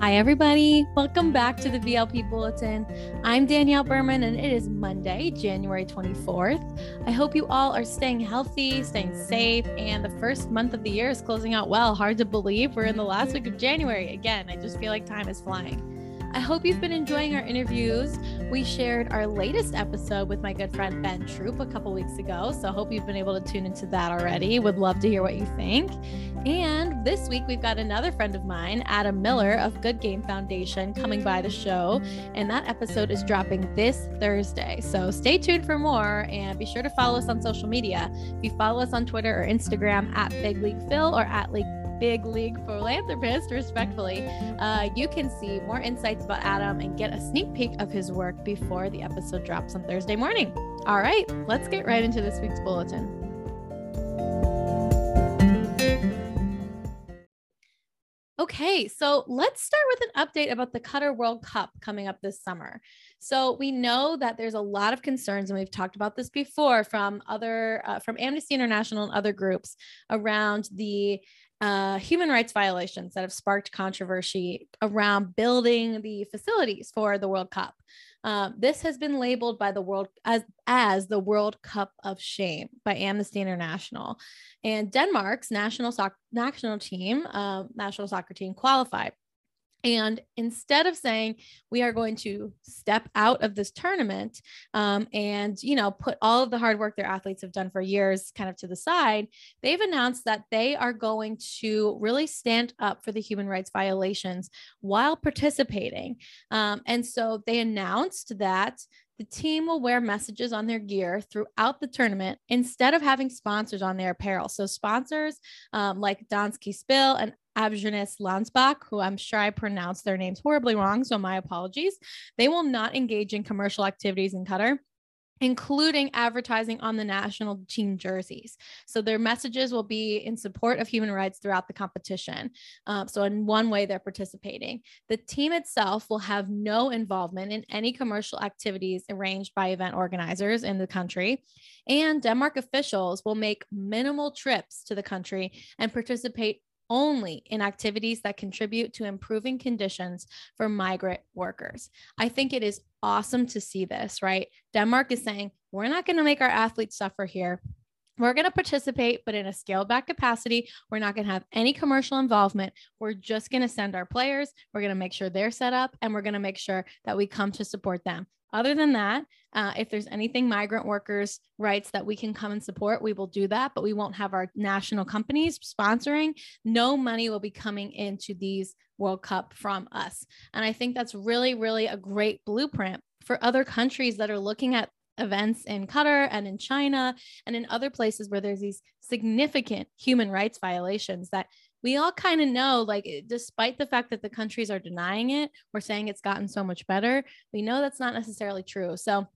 Hi, everybody. Welcome back to the BLP Bulletin. I'm Danielle Berman, and it is Monday, January 24th. I hope you all are staying healthy, staying safe, and the first month of the year is closing out well. Hard to believe we're in the last week of January. Again, I just feel like time is flying. I hope you've been enjoying our interviews. We shared our latest episode with my good friend Ben Troop a couple weeks ago. So I hope you've been able to tune into that already. Would love to hear what you think. And this week, we've got another friend of mine, Adam Miller of Good Game Foundation, coming by the show. And that episode is dropping this Thursday. So stay tuned for more and be sure to follow us on social media. If you follow us on Twitter or Instagram at Big League Phil or at League big league philanthropist, respectfully, uh, you can see more insights about Adam and get a sneak peek of his work before the episode drops on Thursday morning. All right, let's get right into this week's bulletin. Okay, so let's start with an update about the Qatar World Cup coming up this summer. So we know that there's a lot of concerns, and we've talked about this before from other uh, from Amnesty International and other groups around the uh, human rights violations that have sparked controversy around building the facilities for the World Cup. Uh, this has been labeled by the world as, as the World Cup of Shame by Amnesty International, and Denmark's national soccer national team, uh, national soccer team, qualified and instead of saying we are going to step out of this tournament um, and you know put all of the hard work their athletes have done for years kind of to the side, they've announced that they are going to really stand up for the human rights violations while participating. Um, and so they announced that the team will wear messages on their gear throughout the tournament instead of having sponsors on their apparel. So, sponsors um, like Danske Spil and Abjournes Landsbach, who I'm sure I pronounced their names horribly wrong, so my apologies. They will not engage in commercial activities in Qatar including advertising on the national team jerseys. So their messages will be in support of human rights throughout the competition. Um, so, in one way, they're participating. The team itself will have no involvement in any commercial activities arranged by event organizers in the country. And Denmark officials will make minimal trips to the country and participate only in activities that contribute to improving conditions for migrant workers. I think it is awesome to see this, right? Denmark is saying, we're not going to make our athletes suffer here. We're going to participate, but in a scaled back capacity. We're not going to have any commercial involvement. We're just going to send our players. We're going to make sure they're set up and we're going to make sure that we come to support them. Other than that, uh, if there's anything migrant workers' rights that we can come and support, we will do that, but we won't have our national companies sponsoring. No money will be coming into these World Cup from us. And I think that's really, really a great blueprint for other countries that are looking at events in Qatar and in China and in other places where there's these significant human rights violations that we all kind of know like eh, despite the fact that the countries are denying it or saying it's gotten so much better we know that's not necessarily true. So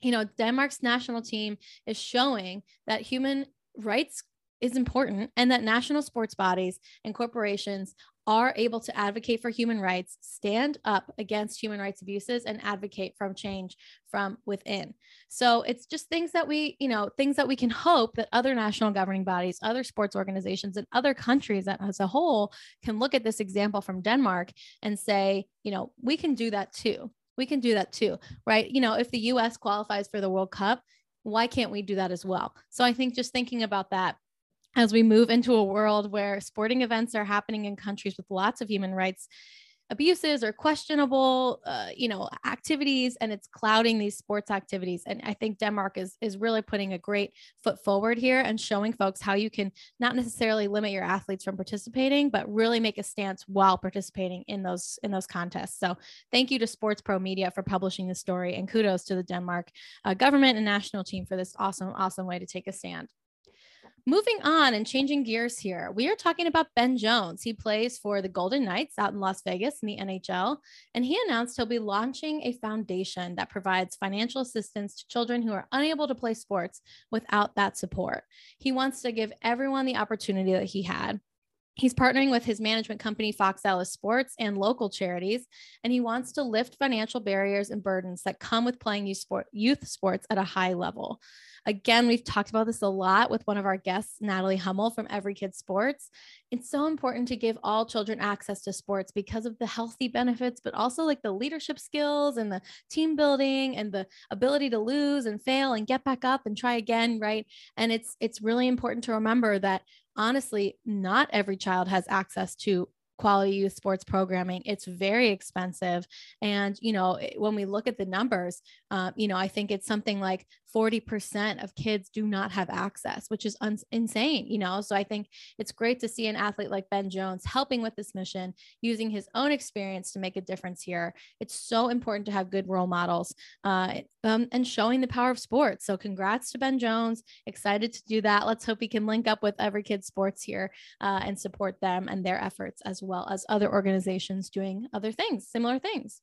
you know denmark's national team is showing that human rights is important and that national sports bodies and corporations are able to advocate for human rights, stand up against human rights abuses, and advocate from change from within. So it's just things that we, you know, things that we can hope that other national governing bodies, other sports organizations, and other countries as a whole can look at this example from Denmark and say, you know, we can do that too. We can do that too, right? You know, if the US qualifies for the World Cup, why can't we do that as well? So I think just thinking about that as we move into a world where sporting events are happening in countries with lots of human rights abuses or questionable uh, you know activities and it's clouding these sports activities. And i think denmark is is really putting a great foot forward here and showing folks how you can not necessarily limit your athletes from participating but really make a stance while participating in those in those contests. So thank you to sports pro media for publishing the story and kudos to the denmark uh, government and national team for this awesome awesome way to take a stand Moving on and changing gears here, we are talking about Ben Jones. He plays for the Golden Knights out in Las Vegas in the NHL, and he announced he'll be launching a foundation that provides financial assistance to children who are unable to play sports without that support. He wants to give everyone the opportunity that he had He's partnering with his management company, Fox Alice Sports, and local charities, and he wants to lift financial barriers and burdens that come with playing youth, sport, youth sports at a high level. Again, we've talked about this a lot with one of our guests, Natalie Hummel from Every Kid Sports. It's so important to give all children access to sports because of the healthy benefits, but also like the leadership skills and the team building and the ability to lose and fail and get back up and try again, right? And it's it's really important to remember that honestly, not every child has access to quality youth sports programming. It's very expensive. And, you know, when we look at the numbers, uh, you know, I think it's something like 40% of kids do not have access, which is un- insane, you know? So I think it's great to see an athlete like Ben Jones helping with this mission, using his own experience to make a difference here. It's so important to have good role models uh, um, and showing the power of sports. So congrats to Ben Jones. Excited to do that. Let's hope he can link up with Every Kid Sports here uh, and support them and their efforts as well as other organizations doing other things, similar things.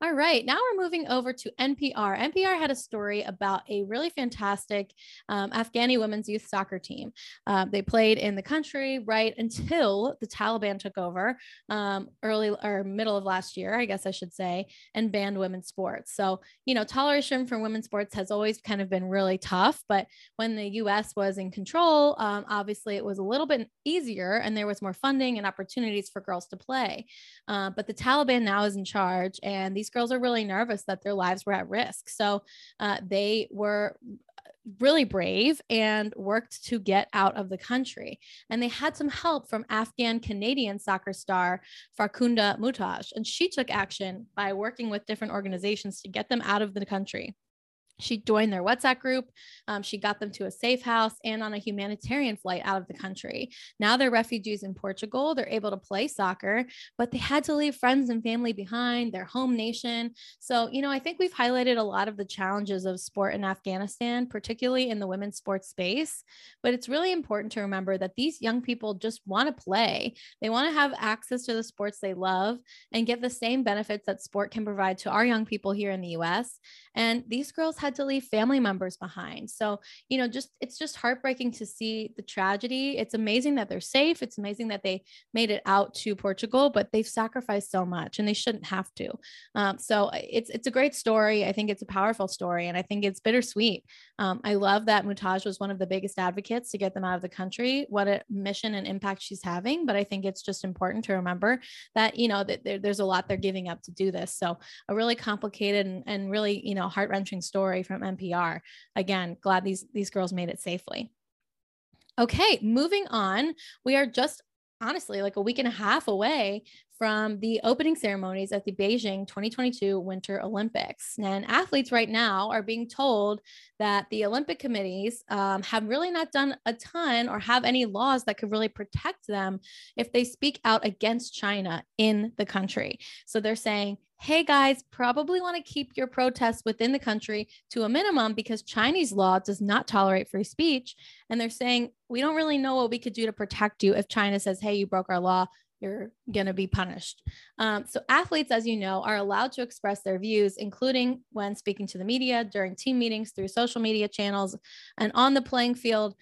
All right, now we're moving over to NPR. NPR had a story about a really fantastic um, Afghani women's youth soccer team. Uh, they played in the country right until the Taliban took over um, early or middle of last year, I guess I should say, and banned women's sports. So, you know, toleration for women's sports has always kind of been really tough. But when the US was in control, um, obviously it was a little bit easier and there was more funding and opportunities for girls to play. Uh, but the Taliban now is in charge, and these these girls are really nervous that their lives were at risk. So uh, they were really brave and worked to get out of the country. And they had some help from Afghan Canadian soccer star Farkhunda Muhtaj. And she took action by working with different organizations to get them out of the country. She joined their WhatsApp group. Um, she got them to a safe house and on a humanitarian flight out of the country. Now they're refugees in Portugal. They're able to play soccer, but they had to leave friends and family behind, their home nation. So, you know, I think we've highlighted a lot of the challenges of sport in Afghanistan, particularly in the women's sports space. But it's really important to remember that these young people just want to play. They want to have access to the sports they love and get the same benefits that sport can provide to our young people here in the US. And these girls had to leave family members behind. So, you know, just it's just heartbreaking to see the tragedy. It's amazing that they're safe. It's amazing that they made it out to Portugal, but they've sacrificed so much and they shouldn't have to. Um, so it's it's a great story. I think it's a powerful story and I think it's bittersweet. Um, I love that Muhtaj was one of the biggest advocates to get them out of the country. What a mission and impact she's having. But I think it's just important to remember that, you know, that there, there's a lot they're giving up to do this. So a really complicated and, and really, you know, heart wrenching story from NPR. Again, glad these these girls made it safely. Okay, moving on. We are just honestly like a week and a half away from the opening ceremonies at the Beijing 2022 Winter Olympics. And athletes right now are being told that the Olympic committees um, have really not done a ton or have any laws that could really protect them if they speak out against China in the country. So they're saying, hey guys, probably want to keep your protests within the country to a minimum because Chinese law does not tolerate free speech. And they're saying, we don't really know what we could do to protect you if China says, hey, you broke our law you're going to be punished. Um, so, athletes, as you know, are allowed to express their views, including when speaking to the media, during team meetings, through social media channels, and on the playing field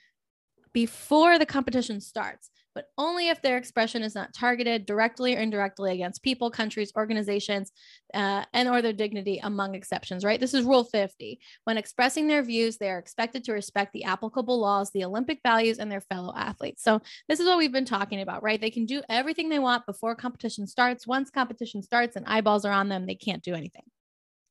before the competition starts but only if their expression is not targeted directly or indirectly against people, countries, organizations, uh, and or their dignity, among exceptions. Right? This is Rule 50. When expressing their views, they are expected to respect the applicable laws, the Olympic values, and their fellow athletes. So this is what we've been talking about, right? They can do everything they want before competition starts. Once competition starts and eyeballs are on them, they can't do anything.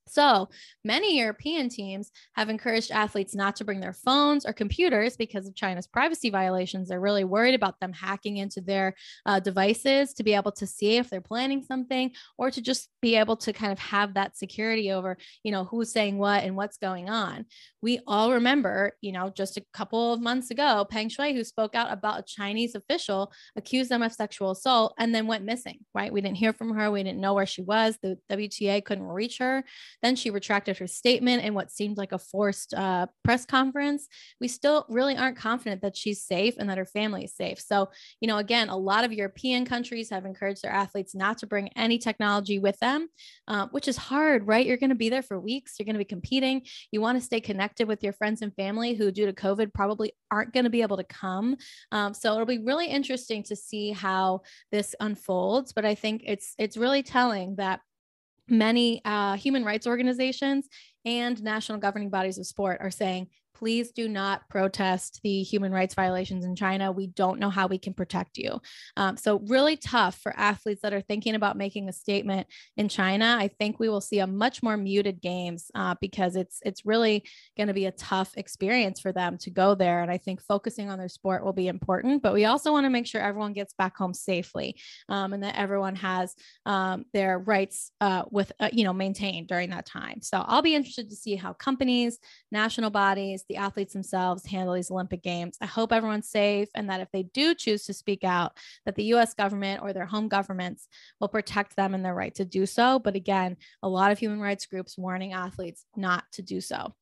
So many European teams have encouraged athletes not to bring their phones or computers because of China's privacy violations. They're really worried about them hacking into their uh, devices to be able to see if they're planning something or to just be able to kind of have that security over, you know, who's saying what and what's going on. We all remember, you know, just a couple of months ago, Peng Shuai, who spoke out about a Chinese official, accused them of sexual assault and then went missing, right? We didn't hear from her. We didn't know where she was. The WTA couldn't reach her. Then she retracted her statement in what seemed like a forced uh, press conference. We still really aren't confident that she's safe and that her family is safe. So, you know, again, a lot of European countries have encouraged their athletes not to bring any technology with them, uh, which is hard, right? You're going to be there for weeks. You're going to be competing. You want to stay connected with your friends and family who, due to COVID, probably aren't going to be able to come. Um, so it'll be really interesting to see how this unfolds. But I think it's it's really telling that many uh, human rights organizations and national governing bodies of sport are saying please do not protest the human rights violations in China. We don't know how we can protect you. Um, so, really tough for athletes that are thinking about making a statement in China. I think we will see a much more muted games uh, because it's it's really going to be a tough experience for them to go there. And I think focusing on their sport will be important. But we also want to make sure everyone gets back home safely um, and that everyone has um, their rights uh, with uh, you know maintained during that time. So, I'll be interested to see how companies, national bodies the athletes themselves handle these Olympic Games. I hope everyone's safe and that if they do choose to speak out, that the US government or their home governments will protect them and their right to do so. But again, a lot of human rights groups warning athletes not to do so.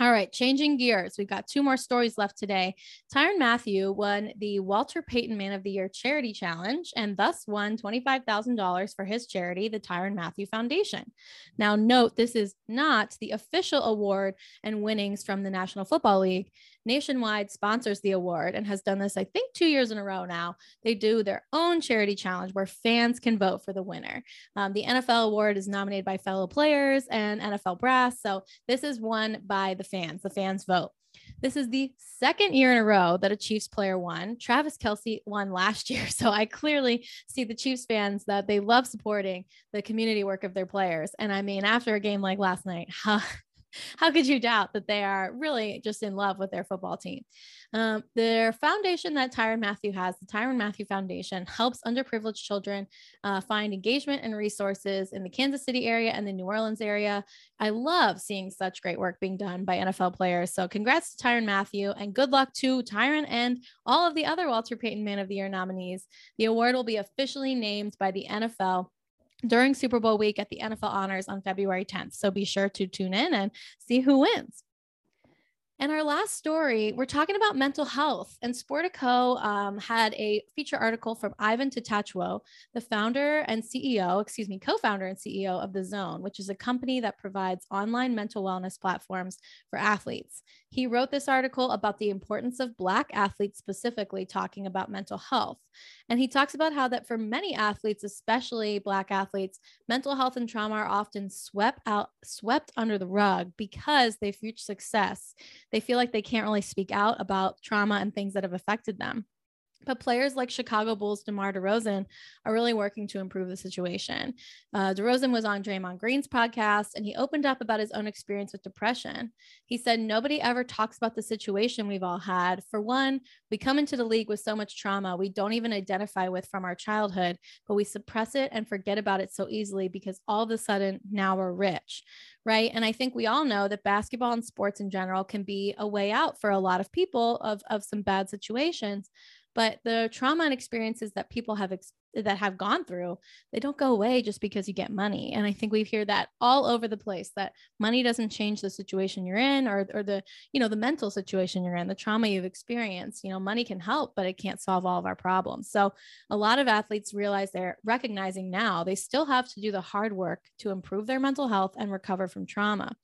All right, changing gears. We've got two more stories left today. Tyrann Mathieu won the Walter Payton Man of the Year Charity Challenge and thus won $25,000 for his charity, the Tyrann Mathieu Foundation. Now, note this is not the official award and winnings from the National Football League. Nationwide sponsors the award and has done this, I think, two years in a row now. They do their own charity challenge where fans can vote for the winner. Um, the NFL award is nominated by fellow players and NFL brass. So this is won by the fans. The fans vote. This is the second year in a row that a Chiefs player won. Travis Kelce won last year. So I clearly see the Chiefs fans that they love supporting the community work of their players. And I mean, after a game like last night, huh, how could you doubt that they are really just in love with their football team? Um, their foundation that Tyrann Mathieu has, the Tyrann Mathieu Foundation, helps underprivileged children uh, find engagement and resources in the Kansas City area and the New Orleans area. I love seeing such great work being done by NFL players. So, congrats to Tyrann Mathieu and good luck to Tyrann and all of the other Walter Payton Man of the Year nominees. The award will be officially named by the NFL during Super Bowl week at the NFL Honors on February 10th. So be sure to tune in and see who wins. And our last story, we're talking about mental health. And Sportico um, had a feature article from Ivan Tatachwo, the founder and CEO, excuse me, co founder and CEO of The Zone, which is a company that provides online mental wellness platforms for athletes. He wrote this article about the importance of Black athletes, specifically talking about mental health. And he talks about how that for many athletes, especially Black athletes, mental health and trauma are often swept out, swept under the rug because they've reached success they feel like they can't really speak out about trauma and things that have affected them. But players like Chicago Bulls DeMar DeRozan are really working to improve the situation. Uh, DeRozan was on Draymond Green's podcast and he opened up about his own experience with depression. He said, Nobody ever talks about the situation we've all had. For one, we come into the league with so much trauma we don't even identify with from our childhood, but we suppress it and forget about it so easily because all of a sudden now we're rich right? And I think we all know that basketball and sports in general can be a way out for a lot of people of, of some bad situations. But the trauma and experiences that people have ex- that have gone through, they don't go away just because you get money. And I think we hear that all over the place that money doesn't change the situation you're in or, or the, you know, the mental situation you're in, the trauma you've experienced. You know, money can help, but it can't solve all of our problems. So a lot of athletes realize they're recognizing now they still have to do the hard work to improve their mental health and recover from trauma.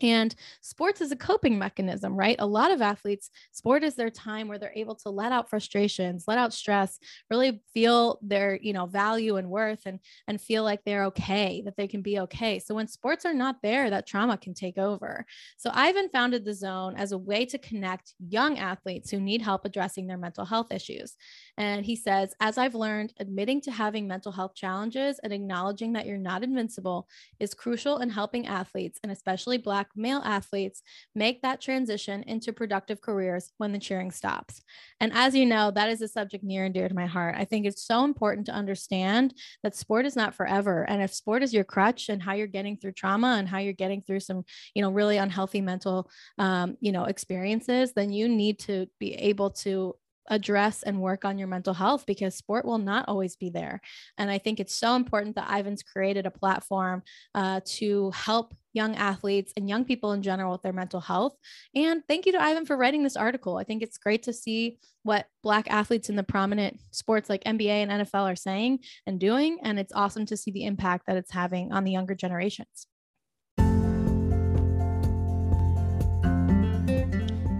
And sports is a coping mechanism, right? A lot of athletes, sport is their time where they're able to let out frustrations, let out stress, really feel their, you know, value and worth and and feel like they're okay, that they can be okay. So when sports are not there, that trauma can take over. So Ivan founded the zone as a way to connect young athletes who need help addressing their mental health issues. And he says, as I've learned, admitting to having mental health challenges and acknowledging that you're not invincible is crucial in helping athletes and especially Black male athletes make that transition into productive careers when the cheering stops. And as you know, that is a subject near and dear to my heart. I think it's so important to understand that sport is not forever. And if sport is your crutch and how you're getting through trauma and how you're getting through some, you know, really unhealthy mental, um, you know, experiences, then you need to be able to address and work on your mental health because sport will not always be there. And I think it's so important that Ivan's created a platform uh, to help young athletes and young people in general with their mental health. And thank you to Ivan for writing this article. I think it's great to see what Black athletes in the prominent sports like NBA and NFL are saying and doing. And it's awesome to see the impact that it's having on the younger generations.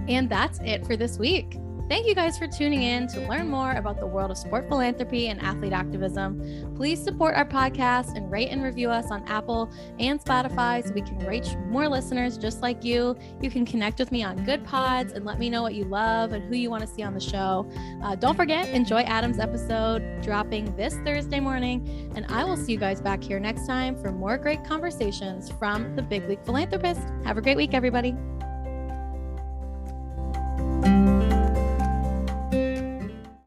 And that's it for this week. Thank you guys for tuning in to learn more about the world of sport philanthropy and athlete activism. Please support our podcast and rate and review us on Apple and Spotify so we can reach more listeners just like you. You can connect with me on Goodpods and let me know what you love and who you want to see on the show. Uh, don't forget, enjoy Adam's episode dropping this Thursday morning. And I will see you guys back here next time for more great conversations from the Big League Philanthropist. Have a great week, everybody.